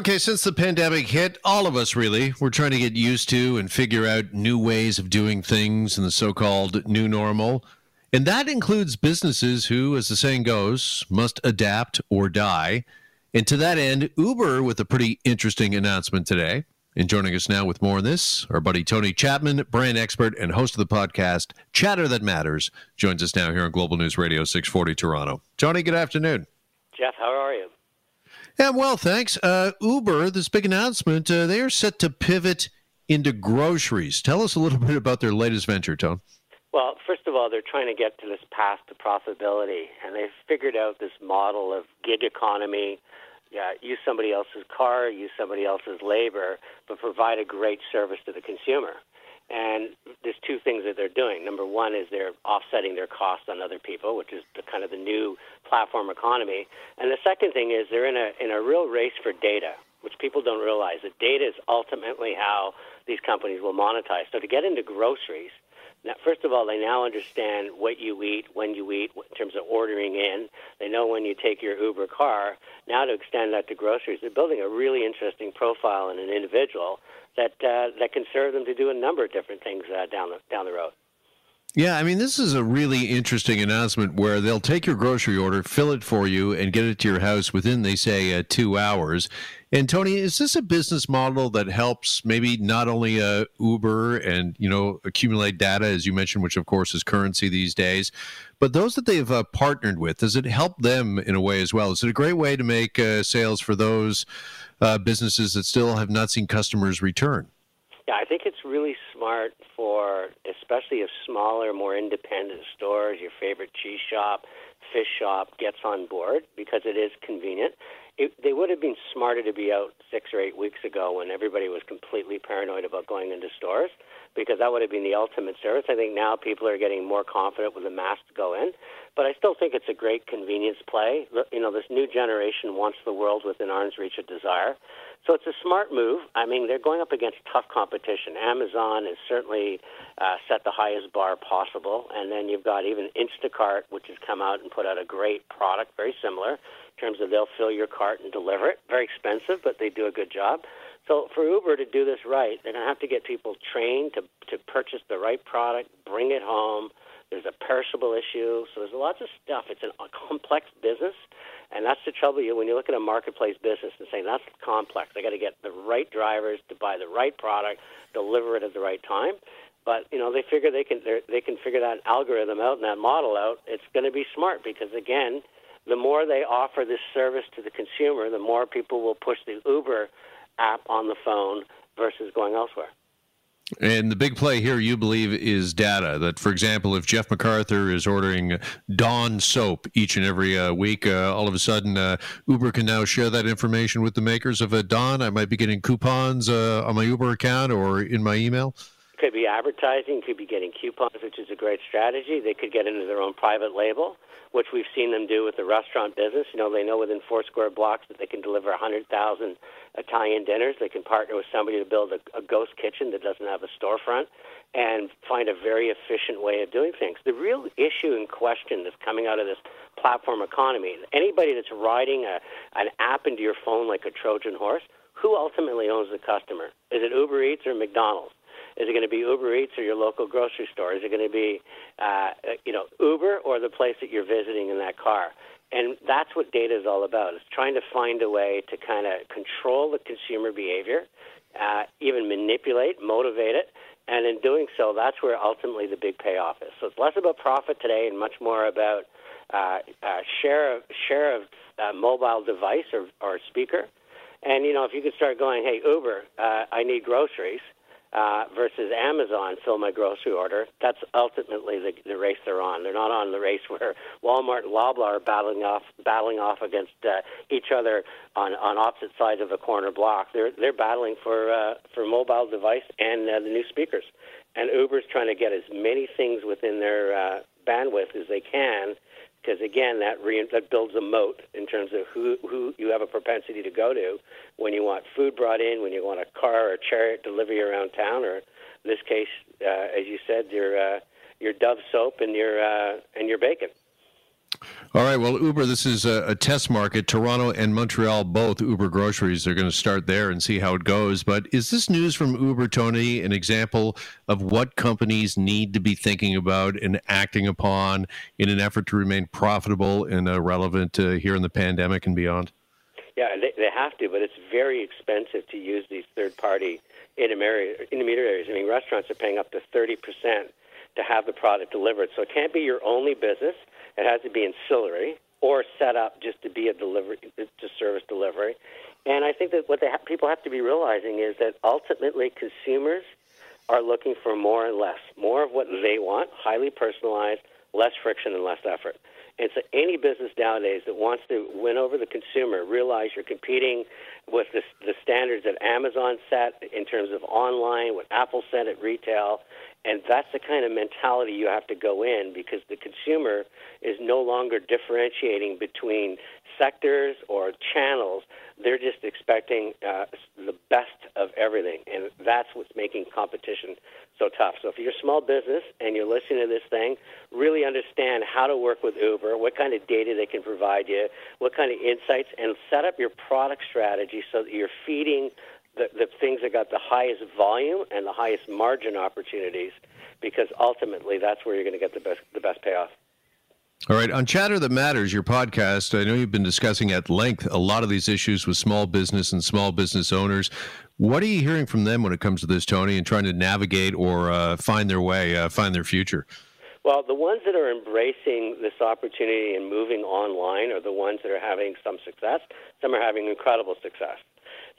Okay, since the pandemic hit, all of us really, we're trying to get used to and figure out new ways of doing things in the so called new normal. And that includes businesses who, as the saying goes, must adapt or die. And to that end, Uber with a pretty interesting announcement today. And joining us now with more on this, our buddy Tony Chapman, brand expert and host of the podcast Chatter That Matters, joins us now here on Global News Radio 640 Toronto. Tony, good afternoon. Jeff, how are you? Yeah, well, thanks. Uh, Uber, this big announcement, uh, they are set to pivot into groceries. Tell us a little bit about their latest venture, Tone. Well, first of all, they're trying to get to this path to profitability, and they've figured out this model of gig economy, yeah, use somebody else's car, use somebody else's labor, but provide a great service to the consumer. And there's two things that they're doing. Number one is they're offsetting their costs on other people, which is the, kind of the new platform economy. And the second thing is they're in a in a real race for data, which people don't realize. That data is ultimately how these companies will monetize. So to get into groceries, now, first of all, they now understand what you eat, when you eat, in terms of ordering in. They know when you take your Uber car. Now, to extend that to groceries, they're building a really interesting profile in an individual that uh, that can serve them to do a number of different things uh, down the down the road. Yeah, I mean, this is a really interesting announcement where they'll take your grocery order, fill it for you, and get it to your house within, they say, uh, two hours. And Tony, is this a business model that helps maybe not only uh, Uber and you know accumulate data, as you mentioned, which of course is currency these days, but those that they've uh, partnered with? Does it help them in a way as well? Is it a great way to make uh, sales for those uh, businesses that still have not seen customers return? Yeah, I think it's really smart for, especially if smaller, more independent stores, your favorite cheese shop, fish shop gets on board because it is convenient it, they would have been smarter to be out six or eight weeks ago when everybody was completely paranoid about going into stores because that would have been the ultimate service. I think now people are getting more confident with the mask to go in, but I still think it's a great convenience play. You know, this new generation wants the world within arm's reach of desire. So it's a smart move. I mean, they're going up against tough competition. Amazon has certainly uh, set the highest bar possible, and then you've got even Instacart, which has come out and put out a great product, very similar terms of they'll fill your cart and deliver it. Very expensive, but they do a good job. So for Uber to do this right, they're going to have to get people trained to to purchase the right product, bring it home. There's a perishable issue, so there's lots of stuff. It's a complex business, and that's the trouble you when you look at a marketplace business and saying that's complex. They got to get the right drivers to buy the right product, deliver it at the right time. But you know they figure they can they can figure that algorithm out and that model out. It's going to be smart because again, the more they offer this service to the consumer, the more people will push the Uber app on the phone versus going elsewhere. And the big play here, you believe, is data. That, for example, if Jeff McArthur is ordering Dawn soap each and every uh, week, uh, all of a sudden uh, Uber can now share that information with the makers of a Dawn. I might be getting coupons uh, on my Uber account or in my email. Could be advertising, could be getting coupons, which is a great strategy. They could get into their own private label which we've seen them do with the restaurant business. You know, they know within four square blocks that they can deliver 100,000 Italian dinners. They can partner with somebody to build a, a ghost kitchen that doesn't have a storefront and find a very efficient way of doing things. The real issue in question that's coming out of this platform economy, anybody that's riding a, an app into your phone like a Trojan horse, who ultimately owns the customer? Is it Uber Eats or McDonald's? Is it going to be Uber Eats or your local grocery store? Is it going to be, uh, you know, Uber or the place that you're visiting in that car? And that's what data is all about. It's trying to find a way to kind of control the consumer behavior, uh, even manipulate, motivate it, and in doing so, that's where ultimately the big payoff is. So it's less about profit today and much more about uh, uh, share of share of uh, mobile device or, or speaker. And you know, if you could start going, hey Uber, uh, I need groceries uh, versus Amazon fill my grocery order. That's ultimately the, the race they're on. They're not on the race where Walmart and Loblaw are battling off battling off against uh, each other on, on opposite sides of a corner block. They're they're battling for uh, for mobile device and uh, the new speakers. And Uber's trying to get as many things within their uh, bandwidth as they can because again, that re- that builds a moat in terms of who who you have a propensity to go to when you want food brought in, when you want a car or a chariot delivery around town, or in this case, uh, as you said, your uh, your Dove soap and your uh, and your bacon. All right. Well, Uber, this is a, a, test market. Toronto and Montreal, both Uber groceries, are going to start there and see how it goes. But is this news from Uber, Tony, an example of what companies need to be thinking about and acting upon in an effort to remain profitable and uh, relevant uh, here in the pandemic and beyond? Yeah, they, they have to, but it's very expensive to use these third party intermediaries. I mean, restaurants are paying up to 30% to have the product delivered. So it can't be your only business it has to be ancillary or set up just to be a delivery to service delivery. And I think that what ha- people have to be realizing is that ultimately consumers are looking for more and less, more of what they want, highly personalized, less friction and less effort. And so any business nowadays that wants to win over the consumer, realize you're competing with the, the standards that Amazon set in terms of online, what Apple set at retail, and that's the kind of mentality you have to go in because the consumer is no longer differentiating between sectors or channels. They're just expecting uh, the best of everything, and that's what's making competition so tough. So if you're a small business and you're listening to this thing, really understand how to work with Uber, what kind of data they can provide you, what kind of insights, and set up your product strategy so that you're feeding the, the things that got the highest volume and the highest margin opportunities, because ultimately that's where you're going to get the best the best payoff. All right, on Chatter That Matters, your podcast, I know you've been discussing at length a lot of these issues with small business and small business owners. What are you hearing from them when it comes to this, Tony, and trying to navigate or uh, find their way, uh, find their future? Well, the ones that are embracing this opportunity and moving online are the ones that are having some success. Some are having incredible success.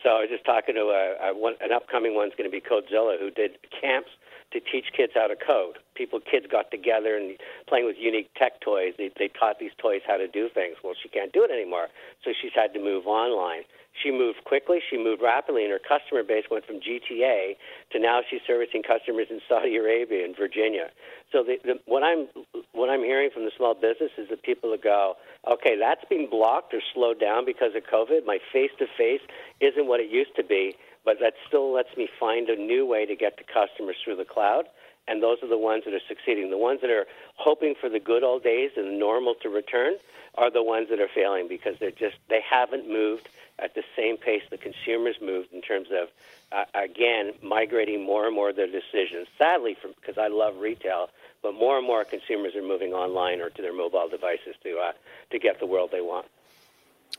So I was just talking to a, a one, an upcoming one's going to be Codezilla, who did camps to teach kids how to code. People, kids got together and playing with unique tech toys. They, they taught these toys how to do things. Well, she can't do it anymore, so she's had to move online. She moved quickly, she moved rapidly, and her customer base went from GTA to now she's servicing customers in Saudi Arabia and Virginia. So the, the, what I'm what I'm hearing from the small business is that people go, okay, that's being blocked or slowed down because of COVID. My face to face isn't what it used to be, but that still lets me find a new way to get to customers through the cloud. And those are the ones that are succeeding. The ones that are hoping for the good old days and normal to return are the ones that are failing because they're just they haven't moved at the same pace the consumers moved in terms of uh, again migrating more and more of their decisions. Sadly, because I love retail, but more and more consumers are moving online or to their mobile devices to uh, to get the world they want.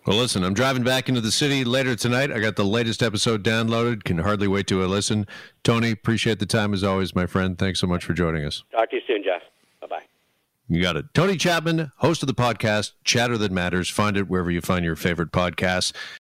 Well, listen, I'm driving back into the city later tonight. I got the latest episode downloaded. Can hardly wait to listen. Tony, appreciate the time as always, my friend. Thanks so much for joining us. Talk to you soon, Jeff. Bye bye. You got it. Tony Chapman, host of the podcast Chatter That Matters. Find it wherever you find your favorite podcasts.